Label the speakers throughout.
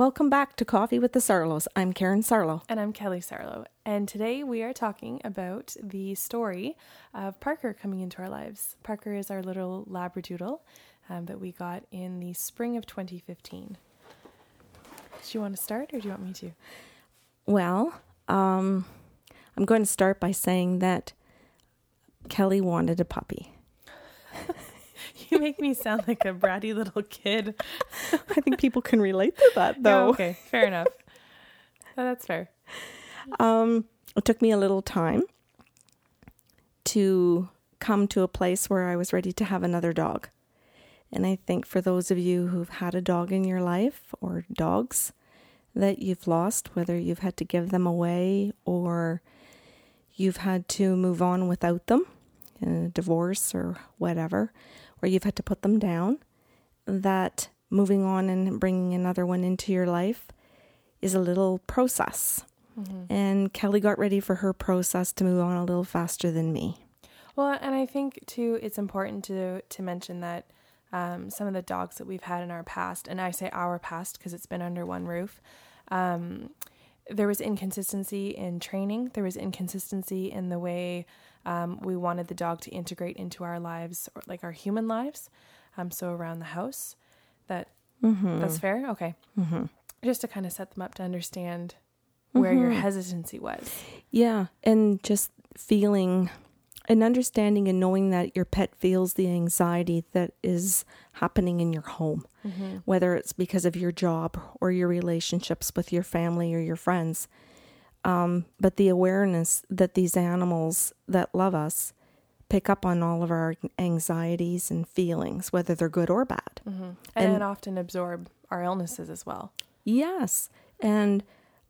Speaker 1: Welcome back to Coffee with the Sarlos. I'm Karen Sarlo.
Speaker 2: And I'm Kelly Sarlo. And today we are talking about the story of Parker coming into our lives. Parker is our little Labradoodle um, that we got in the spring of 2015. Do you want to start or do you want me to?
Speaker 1: Well, um, I'm going to start by saying that Kelly wanted a puppy.
Speaker 2: Make me sound like a bratty little kid.
Speaker 1: I think people can relate to that, though.
Speaker 2: Okay, fair enough. Oh, that's fair.
Speaker 1: Um, it took me a little time to come to a place where I was ready to have another dog. And I think for those of you who've had a dog in your life or dogs that you've lost, whether you've had to give them away or you've had to move on without them, in a divorce or whatever, or you've had to put them down, that moving on and bringing another one into your life is a little process. Mm-hmm. And Kelly got ready for her process to move on a little faster than me.
Speaker 2: Well, and I think too, it's important to to mention that um, some of the dogs that we've had in our past, and I say our past because it's been under one roof. Um, there was inconsistency in training. There was inconsistency in the way um, we wanted the dog to integrate into our lives, or like our human lives. Um, so around the house, that mm-hmm. that's fair. Okay, mm-hmm. just to kind of set them up to understand where mm-hmm. your hesitancy was.
Speaker 1: Yeah, and just feeling and understanding and knowing that your pet feels the anxiety that is happening in your home, mm-hmm. whether it's because of your job or your relationships with your family or your friends. Um, but the awareness that these animals that love us pick up on all of our anxieties and feelings, whether they're good or bad.
Speaker 2: Mm-hmm. And, and often absorb our illnesses as well.
Speaker 1: Yes. And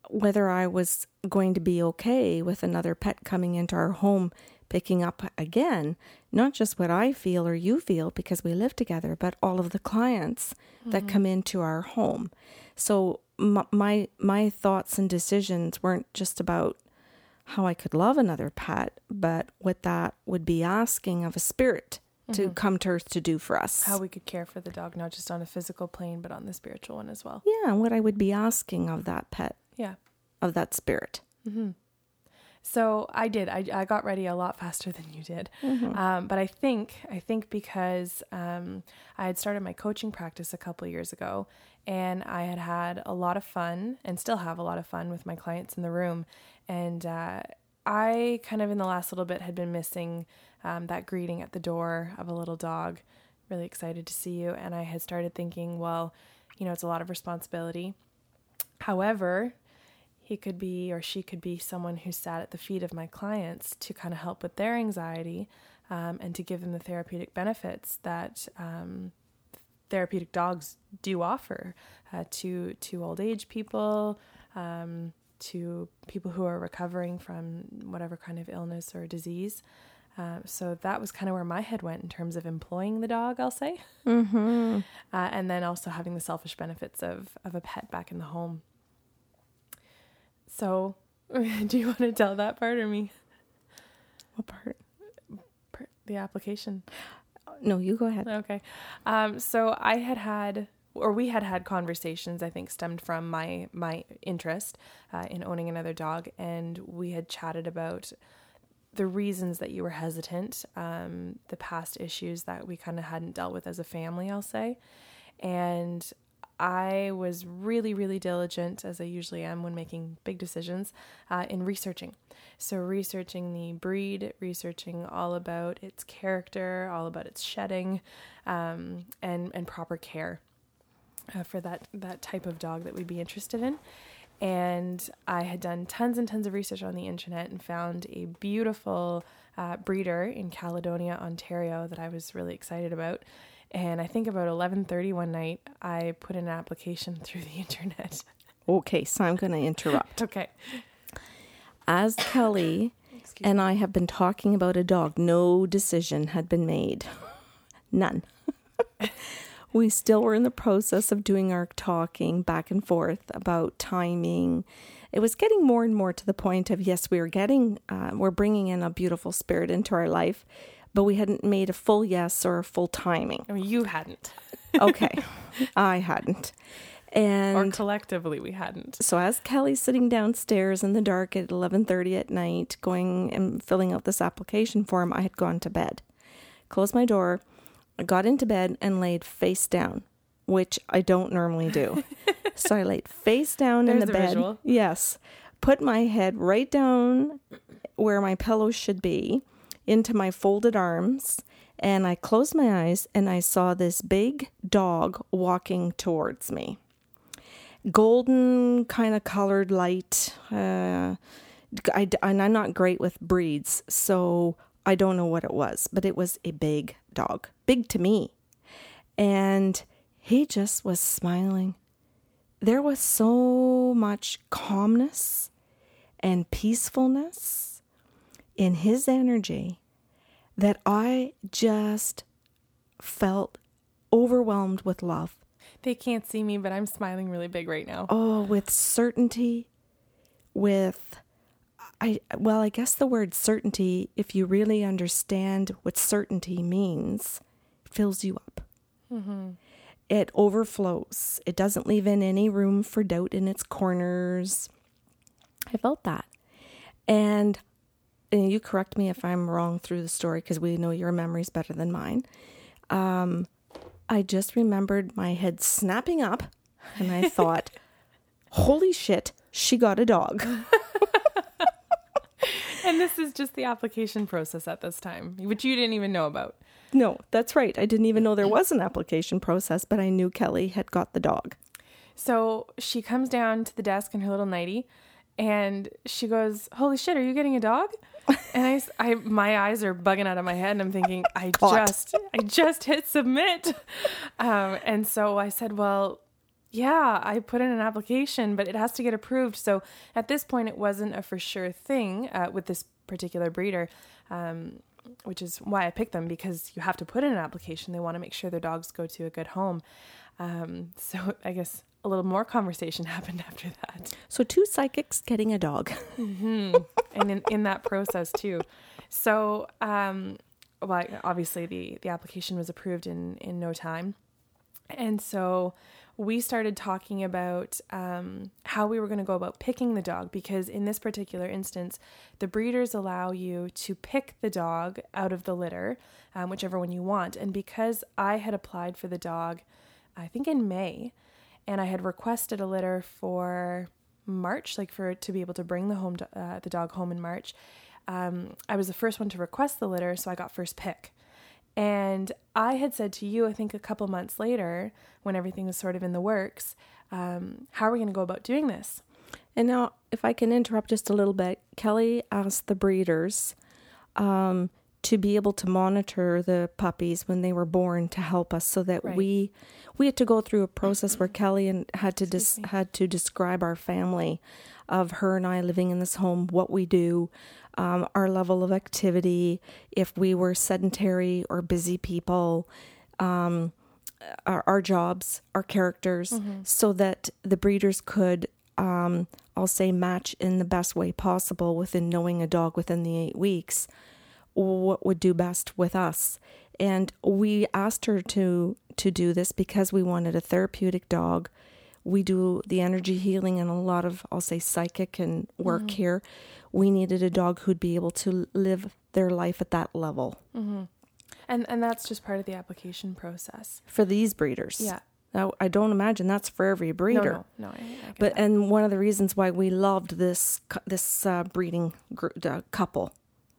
Speaker 1: whether I was going to be okay with another pet coming into our home picking up again, not just what I feel or you feel because we live together, but all of the clients mm-hmm. that come into our home. So my, my thoughts and decisions weren't just about how I could love another pet, but what that would be asking of a spirit to mm-hmm. come to earth to do for us.
Speaker 2: How we could care for the dog, not just on a physical plane, but on the spiritual one as well.
Speaker 1: Yeah, and what I would be asking of that pet.
Speaker 2: Yeah.
Speaker 1: Of that spirit.
Speaker 2: Mm-hmm. So I did. I, I got ready a lot faster than you did. Mm-hmm. Um, but I think I think because um, I had started my coaching practice a couple years ago, and I had had a lot of fun, and still have a lot of fun with my clients in the room. And uh, I kind of in the last little bit had been missing um, that greeting at the door of a little dog. Really excited to see you, and I had started thinking, well, you know, it's a lot of responsibility. However, he could be or she could be someone who sat at the feet of my clients to kind of help with their anxiety um, and to give them the therapeutic benefits that um, therapeutic dogs do offer uh, to to old age people, um, to people who are recovering from whatever kind of illness or disease. Uh, so that was kind of where my head went in terms of employing the dog, I'll say, mm-hmm. uh, and then also having the selfish benefits of of a pet back in the home. So, do you want to tell that part or me?
Speaker 1: What part?
Speaker 2: the application.
Speaker 1: No, you go ahead.
Speaker 2: Okay. Um, so I had had, or we had had conversations. I think stemmed from my my interest uh, in owning another dog, and we had chatted about the reasons that you were hesitant, um, the past issues that we kind of hadn't dealt with as a family. I'll say, and I was really, really diligent, as I usually am when making big decisions, uh, in researching. So, researching the breed, researching all about its character, all about its shedding, um, and, and proper care uh, for that, that type of dog that we'd be interested in. And I had done tons and tons of research on the internet and found a beautiful uh, breeder in Caledonia, Ontario, that I was really excited about and I think about 11:30 one night, I put in an application through the internet.
Speaker 1: Okay, so I'm going to interrupt.
Speaker 2: okay.
Speaker 1: As Kelly and I have been talking about a dog, no decision had been made. None. we still were in the process of doing our talking back and forth about timing. It was getting more and more to the point of yes, we are getting, uh, we're bringing in a beautiful spirit into our life but we hadn't made a full yes or a full timing.
Speaker 2: I mean, you hadn't.
Speaker 1: okay, I hadn't. And
Speaker 2: or collectively we hadn't.
Speaker 1: So as Kelly's sitting downstairs in the dark at 11:30 at night going and filling out this application form, I had gone to bed. Closed my door, I got into bed and laid face down, which I don't normally do. so I laid face down
Speaker 2: There's
Speaker 1: in the
Speaker 2: a
Speaker 1: bed.
Speaker 2: visual.
Speaker 1: Yes. Put my head right down where my pillow should be into my folded arms and I closed my eyes and I saw this big dog walking towards me golden kind of colored light. Uh, I, and I'm not great with breeds, so I don't know what it was, but it was a big dog, big to me. And he just was smiling. There was so much calmness and peacefulness in his energy that I just felt overwhelmed with love.
Speaker 2: They can't see me, but I'm smiling really big right now.
Speaker 1: Oh, with certainty, with I well, I guess the word certainty, if you really understand what certainty means, fills you up. Mm-hmm. It overflows. It doesn't leave in any room for doubt in its corners. I felt that, and and you correct me if I'm wrong through the story because we know your memory's better than mine. Um, I just remembered my head snapping up, and I thought, "Holy shit, she got a dog."
Speaker 2: And this is just the application process at this time, which you didn't even know about.
Speaker 1: No, that's right. I didn't even know there was an application process, but I knew Kelly had got the dog.
Speaker 2: So she comes down to the desk in her little nightie and she goes, Holy shit, are you getting a dog? And I, I- my eyes are bugging out of my head and I'm thinking, I
Speaker 1: Caught.
Speaker 2: just, I just hit submit. Um, and so I said, Well, yeah, I put in an application, but it has to get approved. So at this point, it wasn't a for sure thing uh, with this particular breeder, um, which is why I picked them because you have to put in an application. They want to make sure their dogs go to a good home. Um, so I guess a little more conversation happened after that,
Speaker 1: So two psychics getting a dog.
Speaker 2: and in, in that process too. So, um, well, obviously the the application was approved in in no time, and so we started talking about um, how we were going to go about picking the dog because in this particular instance, the breeders allow you to pick the dog out of the litter, um, whichever one you want. And because I had applied for the dog, I think in May, and I had requested a litter for March, like for to be able to bring the home do- uh, the dog home in March. Um, I was the first one to request the litter, so I got first pick. And I had said to you, I think a couple months later, when everything was sort of in the works, um, how are we going to go about doing this?
Speaker 1: And now, if I can interrupt just a little bit, Kelly asked the breeders um, to be able to monitor the puppies when they were born to help us, so that
Speaker 2: Right.
Speaker 1: we we had to go through a process where Kelly and had to dis- had to describe our family of her and I living in this home, what we do, um, our level of activity, if we were sedentary or busy people, um, our, our jobs, our characters, so that the breeders could, um, I'll say, match in the best way possible within knowing a dog within the eight weeks what would do best with us. And we asked her to to do this because we wanted a therapeutic dog. We do the energy healing and a lot of I'll say psychic and work here. We needed a dog who'd be able to live their life at that level
Speaker 2: And and that's just part of the application process.
Speaker 1: for these breeders.
Speaker 2: Yeah.
Speaker 1: Now, I don't imagine that's for every breeder.
Speaker 2: No, no, no. I, I
Speaker 1: But
Speaker 2: that.
Speaker 1: and one of the reasons why we loved this this uh, breeding gr- uh, couple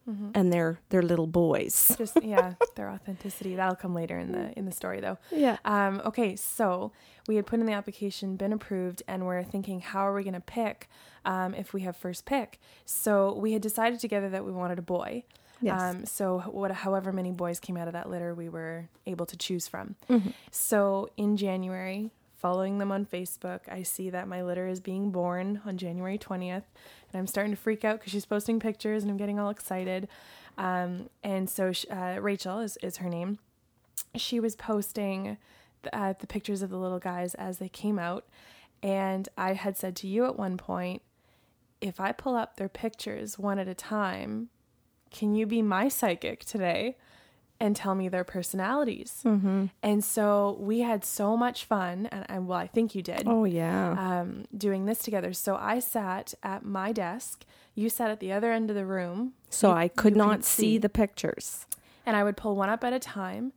Speaker 2: Mm-hmm.
Speaker 1: and their their little boys.
Speaker 2: just yeah, their authenticity that'll come later in the in the story though.
Speaker 1: Yeah.
Speaker 2: Um, okay, so we had put in the application, been approved, and we're thinking, how are we going to pick um, if we have first pick? So we had decided together that we wanted a boy.
Speaker 1: Yes.
Speaker 2: Um, so what, however many boys came out of that litter, we were able to choose from.
Speaker 1: Mm-hmm.
Speaker 2: So in January, following them on Facebook, I see that my litter is being born on January 20th. And I'm starting to freak out because she's posting pictures and I'm getting all excited. Um, and so sh uh, Rachel is, is her name. She was posting the, uh, the pictures of the little guys as they came out. And I had said to you at one point, if I pull up their pictures one at a time, can you be my psychic today? And tell me their personalities. Mm-hmm. And so we had so much fun, and, and well, I think you did.
Speaker 1: Oh yeah.
Speaker 2: Um, doing this together. So I sat at my desk. You sat at the other end of the room.
Speaker 1: So
Speaker 2: You-
Speaker 1: I could not see the pictures.
Speaker 2: and I would pull one up at a time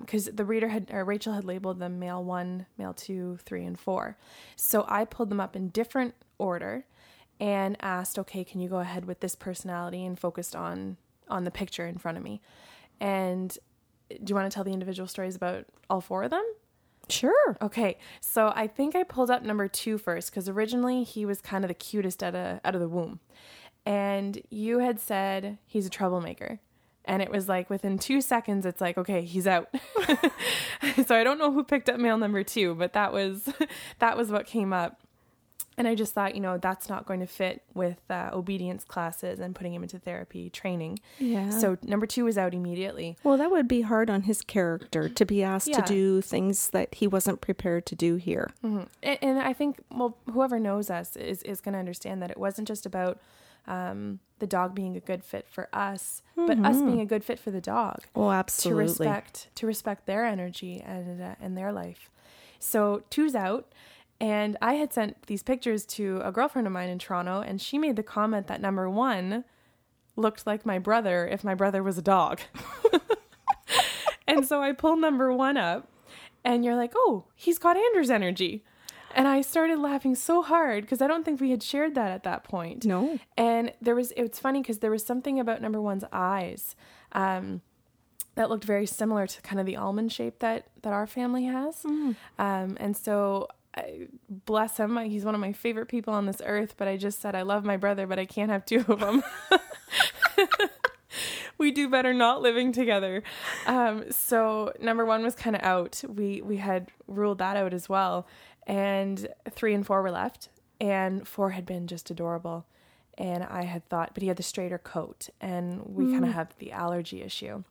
Speaker 2: because the reader had or Rachel had labeled them male one, male two, three, and four. So I pulled them up in different order and asked, "Okay, can you go ahead with this personality?" and focused on on the picture in front of me. And do you want to tell the individual stories about all four of them?
Speaker 1: Sure.
Speaker 2: Okay, so I think I pulled up number two first because originally he was kind of the cutest out of out of the womb, and you had said he's a troublemaker, and it was like within two seconds, it's like okay, he's out. so I don't know who picked up male number two, but that was that was what came up. And I just thought, you know, that's not going to fit with uh, obedience classes and putting him into therapy training.
Speaker 1: Yeah.
Speaker 2: So number two was out immediately.
Speaker 1: Well, that would be hard on his character to be asked
Speaker 2: Yeah.
Speaker 1: to do things that he wasn't prepared to do here.
Speaker 2: And, and I think, well, whoever knows us is, is going to understand that it wasn't just about um, the dog being a good fit for us, but us being a good fit for the dog
Speaker 1: Oh, absolutely.
Speaker 2: to respect to respect their energy and uh, and their life. So two's out, and I had sent these pictures to a girlfriend of mine in Toronto, and she made the comment that number one looked like my brother if my brother was a dog. and so I pulled number one up, and you're like, oh, he's got Andrew's energy. And I started laughing so hard because I don't think we had shared that at that point.
Speaker 1: No.
Speaker 2: And there was, it's funny because there was something about number one's eyes um, that looked very similar to kind of the almond shape that, that our family has. Um, and so, I, bless him, he's one of my favorite people on this earth, but I just said, I love my brother, but I can't have two of them. we do better not living together. Um, so number one was kind of out. We we had ruled that out as well, and three and four were left, and four had been just adorable, and I had thought, but he had the straighter coat, and we kind of have the allergy issue.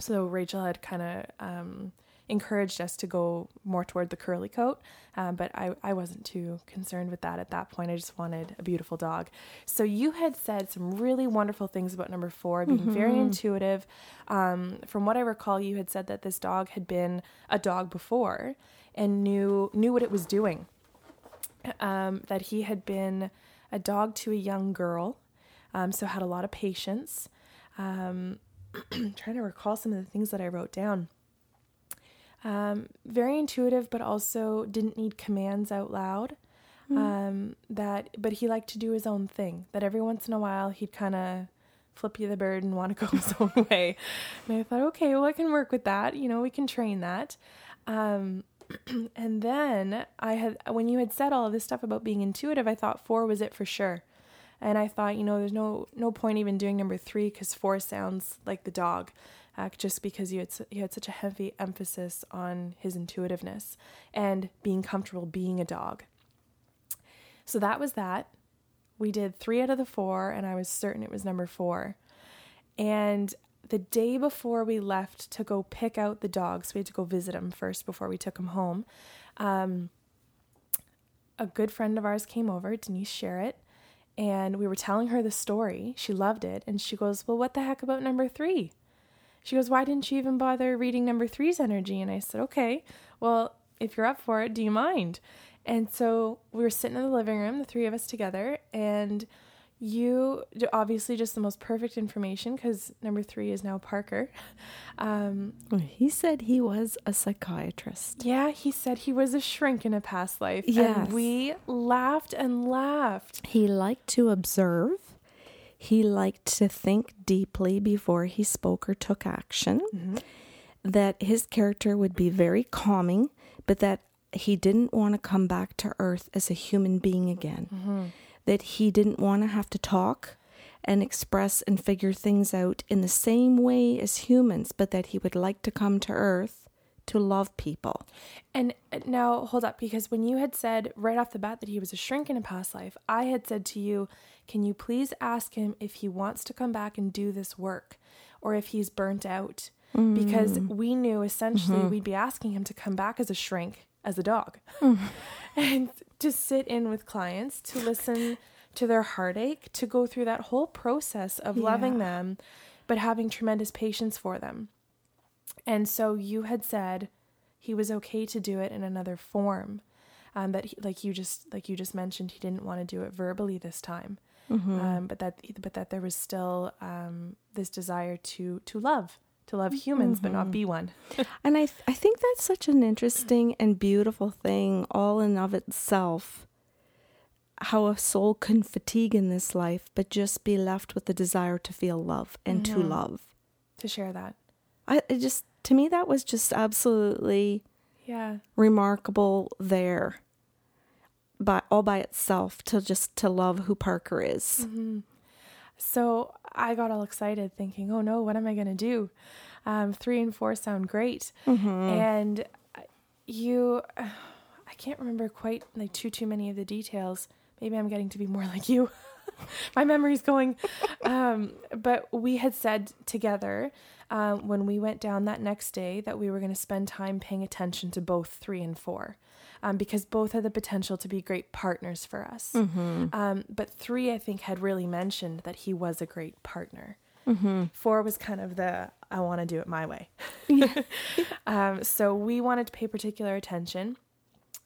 Speaker 2: So Rachel had kind of um, encouraged us to go more toward the curly coat, um, but I, I wasn't too concerned with that at that point. I just wanted a beautiful dog. So you had said some really wonderful things about number four, being very intuitive. Um, from what I recall, you had said that this dog had been a dog before and knew knew what it was doing. Um, that he had been a dog to a young girl, um, so had a lot of patience. Um, trying to recall some of the things that I wrote down. Um, very intuitive, but also didn't need commands out loud. Um, that, but he liked to do his own thing. That every once in a while he'd kind of flip you the bird and want to go his own way. And I thought, okay, well I can work with that. You know, we can train that. Um, and then I had when you had said all of this stuff about being intuitive, I thought four was it for sure. And I thought, you know, there's no no point even doing number three because four sounds like the dog, uh, just because you had you had such a heavy emphasis on his intuitiveness and being comfortable being a dog. So that was that. We did three out of the four, and I was certain it was number four. And the day before we left to go pick out the dogs, we had to go visit him first before we took him home. Um, a good friend of ours came over, Denise Sherritt, and we were telling her the story. She loved it. And she goes, Well, what the heck about number three? She goes, Why didn't you even bother reading number three's energy? And I said, Okay, well, if you're up for it, do you mind? And so we were sitting in the living room, the three of us together, and you obviously just the most perfect information because number three is now Parker. Um,
Speaker 1: He said he was a psychiatrist.
Speaker 2: yeah, he said he was a shrink in a past life.
Speaker 1: Yes.
Speaker 2: And we laughed and laughed.
Speaker 1: He liked to observe. He liked to think deeply before he spoke or took action. That his character would be very calming, but that he didn't want to come back to earth as a human being again. That he didn't want to have to talk and express and figure things out in the same way as humans, but that he would like to come to earth to love people.
Speaker 2: And uh, now, hold up, because when you had said right off the bat that he was a shrink in a past life, I had said to you, Can you please ask him if he wants to come back and do this work or if he's burnt out? Because mm. we knew essentially mm-hmm. we'd be asking him to come back as a shrink, as a dog, mm. and to sit in with clients, to listen to their heartache, to go through that whole process of loving them, but having tremendous patience for them. And so you had said he was okay to do it in another form. Um, that he, like you just like you just mentioned, he didn't want to do it verbally this time,
Speaker 1: Mm-hmm.
Speaker 2: um, but that but that there was still um, this desire to to love to love humans but
Speaker 1: Mm-hmm.
Speaker 2: not be one.
Speaker 1: And I, th- I think that's such an interesting and beautiful thing, all in of itself. How a soul can fatigue in this life, but just be left with the desire to feel love and to
Speaker 2: Mhm.
Speaker 1: love.
Speaker 2: to share that.
Speaker 1: I it just to me that was just absolutely
Speaker 2: Yeah.
Speaker 1: remarkable there, but all by itself to just to love who Parker is.
Speaker 2: hmm So I got all excited thinking, oh no, what am I going to do? Um, three and four sound great.
Speaker 1: Mm-hmm.
Speaker 2: And you, I can't remember quite like too, too many of the details. Maybe I'm getting to be more like you. My memory's going. Um, but we had said together um, when we went down that next day that we were going to spend time paying attention to both three and four um, because both had the potential to be great partners for us.
Speaker 1: Mm-hmm.
Speaker 2: Um, but three, I think, had really mentioned that he was a great partner.
Speaker 1: Mm-hmm.
Speaker 2: Four was kind of the I want to do it my way.
Speaker 1: Yeah.
Speaker 2: um, so we wanted to pay particular attention.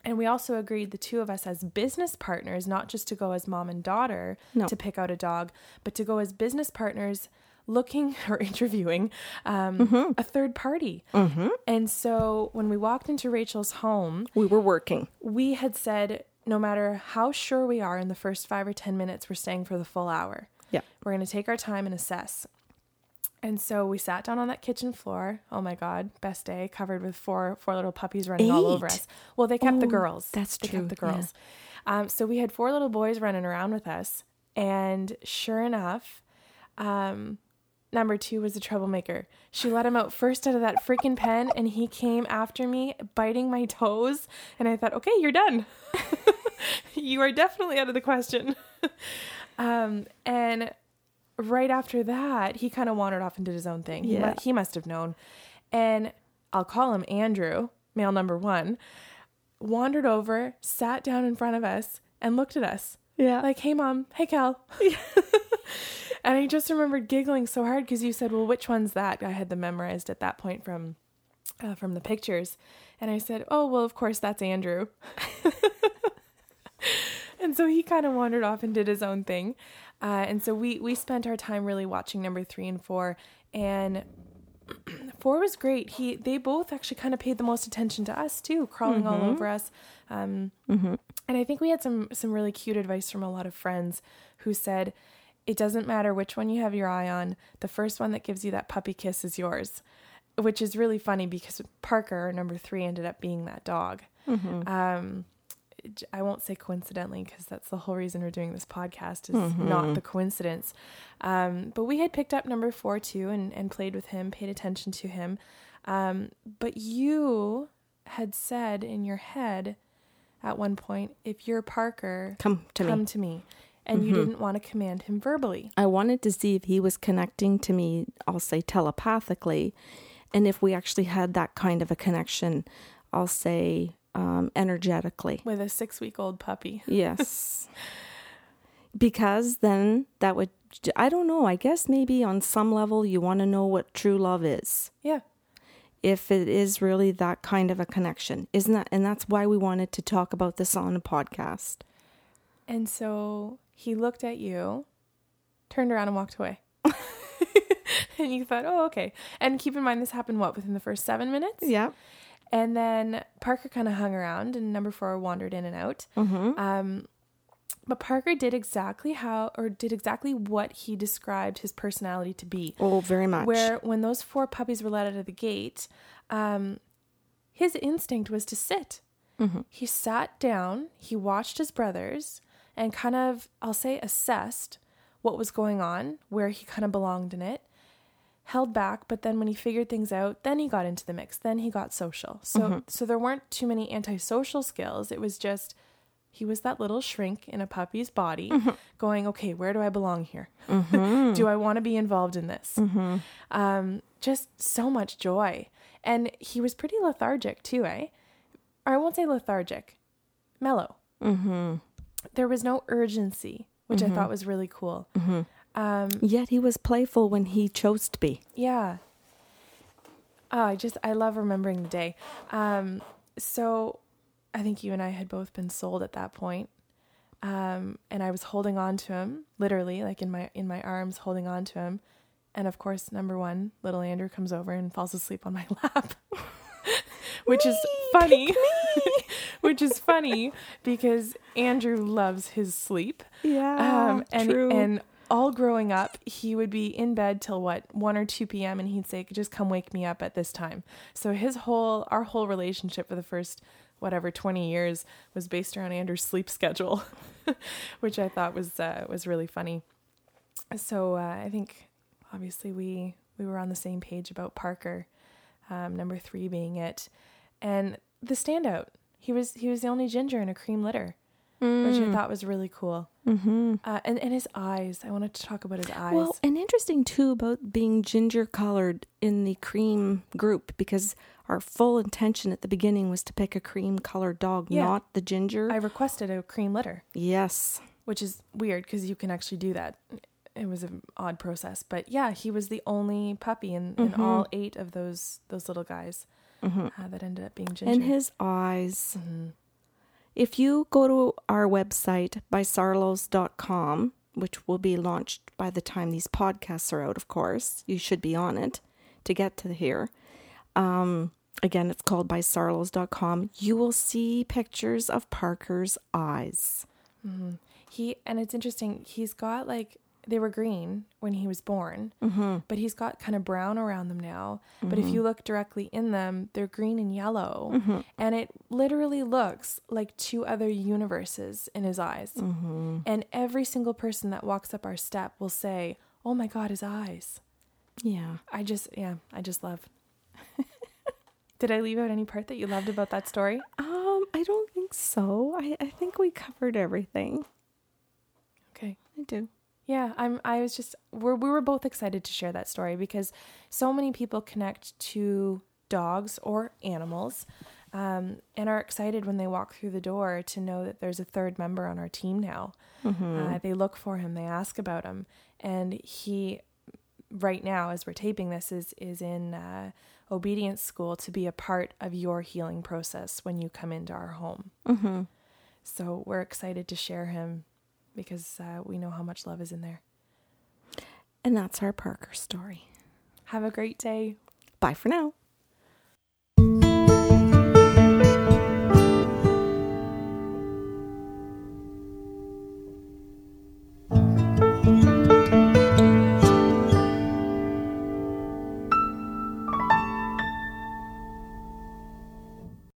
Speaker 2: And we also agreed, the two of us as business partners, not just to go as mom and daughter
Speaker 1: No.
Speaker 2: to pick out a dog, but to go as business partners looking or interviewing um,
Speaker 1: Mm-hmm.
Speaker 2: a third party.
Speaker 1: Mm-hmm.
Speaker 2: And so when we walked into Rachel's home,
Speaker 1: We were working.
Speaker 2: we had said no matter how sure we are in the first five or 10 minutes, we're staying for the full hour.
Speaker 1: Yeah.
Speaker 2: We're going to take our time and assess. And so we sat down on that kitchen floor. Oh my God, best day, covered with four four little puppies running all over us. Well, they kept the girls.
Speaker 1: that's
Speaker 2: they
Speaker 1: true,
Speaker 2: kept the
Speaker 1: yeah.
Speaker 2: girls. Um, so we had four little boys running around with us. And sure enough, um, number two was a troublemaker. She let him out first out of that freaking pen, and he came after me, biting my toes. And I thought, okay, you're done. you are definitely out of the question. um, and right after that, he kind of wandered off and did his own thing. He,
Speaker 1: Yeah.
Speaker 2: he must have known. And I'll call him Andrew, male number one, wandered over, sat down in front of us, and looked at us
Speaker 1: Yeah.
Speaker 2: like, hey, mom, hey, Cal. and I just remembered giggling so hard because you said, well, which one's that? I had them memorized at that point from. Uh, from the pictures, and I said, "Oh well, of course that's Andrew." and so he kind of wandered off and did his own thing, uh, and so we we spent our time really watching number three and four, and four was great. He they both actually kind of paid the most attention to us too, crawling all
Speaker 1: Mhm.
Speaker 2: over us. Um,
Speaker 1: mm-hmm.
Speaker 2: and I think we had some some really cute advice from a lot of friends who said, "It doesn't matter which one you have your eye on. The first one that gives you that puppy kiss is yours," which is really funny because Parker, number three, ended up being that dog.
Speaker 1: Mm-hmm.
Speaker 2: Um, I won't say coincidentally because that's the whole reason we're doing this podcast is
Speaker 1: Mhm.
Speaker 2: not the coincidence. Um, but we had picked up number four too and, and played with him, paid attention to him. Um, but you had said in your head at one point, if you're Parker,
Speaker 1: Come to
Speaker 2: come
Speaker 1: me.
Speaker 2: to me. And you
Speaker 1: Mhm.
Speaker 2: didn't want to command him verbally.
Speaker 1: I wanted to see if he was connecting to me, I'll say telepathically, and if we actually had that kind of a connection, I'll say um, energetically.
Speaker 2: With a six week old puppy.
Speaker 1: Yes. because then that would, I don't know, I guess maybe on some level you want to know what true love is.
Speaker 2: Yeah.
Speaker 1: If it is really that kind of a connection. Isn't that, and that's why we wanted to talk about this on a podcast.
Speaker 2: And so he looked at you, turned around and walked away. and you thought, oh, okay. And keep in mind, this happened what, within the first seven minutes?
Speaker 1: Yeah.
Speaker 2: And then Parker kind of hung around, and number four wandered in and out.
Speaker 1: Mm-hmm.
Speaker 2: Um, but Parker did exactly how, or did exactly what he described his personality to be.
Speaker 1: Oh, very much.
Speaker 2: Where when those four puppies were let out of the gate, um, his instinct was to sit.
Speaker 1: Mhm.
Speaker 2: He sat down, he watched his brothers, and kind of, I'll say, assessed what was going on, where he kind of belonged in it, held back, but then when he figured things out, then he got into the mix. Then he got social. So,
Speaker 1: Mhm.
Speaker 2: so there weren't too many antisocial skills. It was just he was that little shrink in a puppy's body, going, okay, where do I belong here?
Speaker 1: Mhm.
Speaker 2: Do I want to be involved in this?
Speaker 1: Mhm.
Speaker 2: Um, just so much joy. And he was pretty lethargic too, eh? Or I won't say lethargic, mellow. There was no urgency, which
Speaker 1: Mhm.
Speaker 2: I thought was really cool.
Speaker 1: Mhm.
Speaker 2: Um,
Speaker 1: Yet he was playful when he chose to be.
Speaker 2: yeah. Oh, I just I love remembering the day. Um, so I think you and I had both been sold at that point. Um, and I was holding on to him, literally, like in my in my arms, holding on to him. And of course, number one, little Andrew comes over and falls asleep on my lap. which is funny. which is funny because Andrew loves his sleep.
Speaker 1: Yeah.
Speaker 2: Um, and
Speaker 1: true.
Speaker 2: and all growing up, he would be in bed till what one or two p.m. and he'd say, "Just come wake me up at this time." So his whole our whole relationship for the first whatever twenty years was based around Andrew's sleep schedule, which I thought was uh, was really funny. So uh, I think obviously we we were on the same page about Parker, um, number three being it, and the standout. He was he was the only ginger in a cream litter, which I thought was really cool.
Speaker 1: Mm-hmm.
Speaker 2: Uh, and and his eyes. I wanted to talk about his eyes.
Speaker 1: Well, and interesting too about being ginger colored in the cream group because our full intention at the beginning was to pick a cream colored dog,
Speaker 2: Yeah.
Speaker 1: not the ginger.
Speaker 2: I requested a cream litter,
Speaker 1: yes.
Speaker 2: which is weird because you can actually do that. It was an odd process, but yeah, he was the only puppy in, in
Speaker 1: Mhm.
Speaker 2: all eight of those those little guys
Speaker 1: hmm
Speaker 2: uh, that ended up being ginger.
Speaker 1: And his eyes.
Speaker 2: Mhm.
Speaker 1: If you go to our website by sarlos.com, which will be launched by the time these podcasts are out, of course, you should be on it to get to here. Um, again, it's called by sarlos.com. You will see pictures of Parker's eyes.
Speaker 2: Mhm. He and it's interesting. He's got like they were green when he was born,
Speaker 1: Mm-hmm.
Speaker 2: but he's got kind of brown around them now. But if you look directly in them, they're green and yellow,
Speaker 1: Mm-hmm.
Speaker 2: and it literally looks like two other universes in his eyes.
Speaker 1: Mm-hmm.
Speaker 2: And every single person that walks up our step will say, "Oh my God, his eyes!"
Speaker 1: Yeah.
Speaker 2: I just, yeah, I just love. Did I leave out any part that you loved about that story?
Speaker 1: Um, I don't think so. I, I think we covered everything.
Speaker 2: Okay.
Speaker 1: I do.
Speaker 2: Yeah, I'm. I was just. We're, we were both excited to share that story because so many people connect to dogs or animals, um, and are excited when they walk through the door to know that there's a third member on our team now.
Speaker 1: Mm-hmm.
Speaker 2: Uh, they look for him. They ask about him, and he, right now, as we're taping this, is is in uh, obedience school to be a part of your healing process when you come into our home.
Speaker 1: Mm-hmm.
Speaker 2: So we're excited to share him because uh, we know how much love is in there.
Speaker 1: And that's our Parker story.
Speaker 2: Have a great day.
Speaker 1: Bye for now.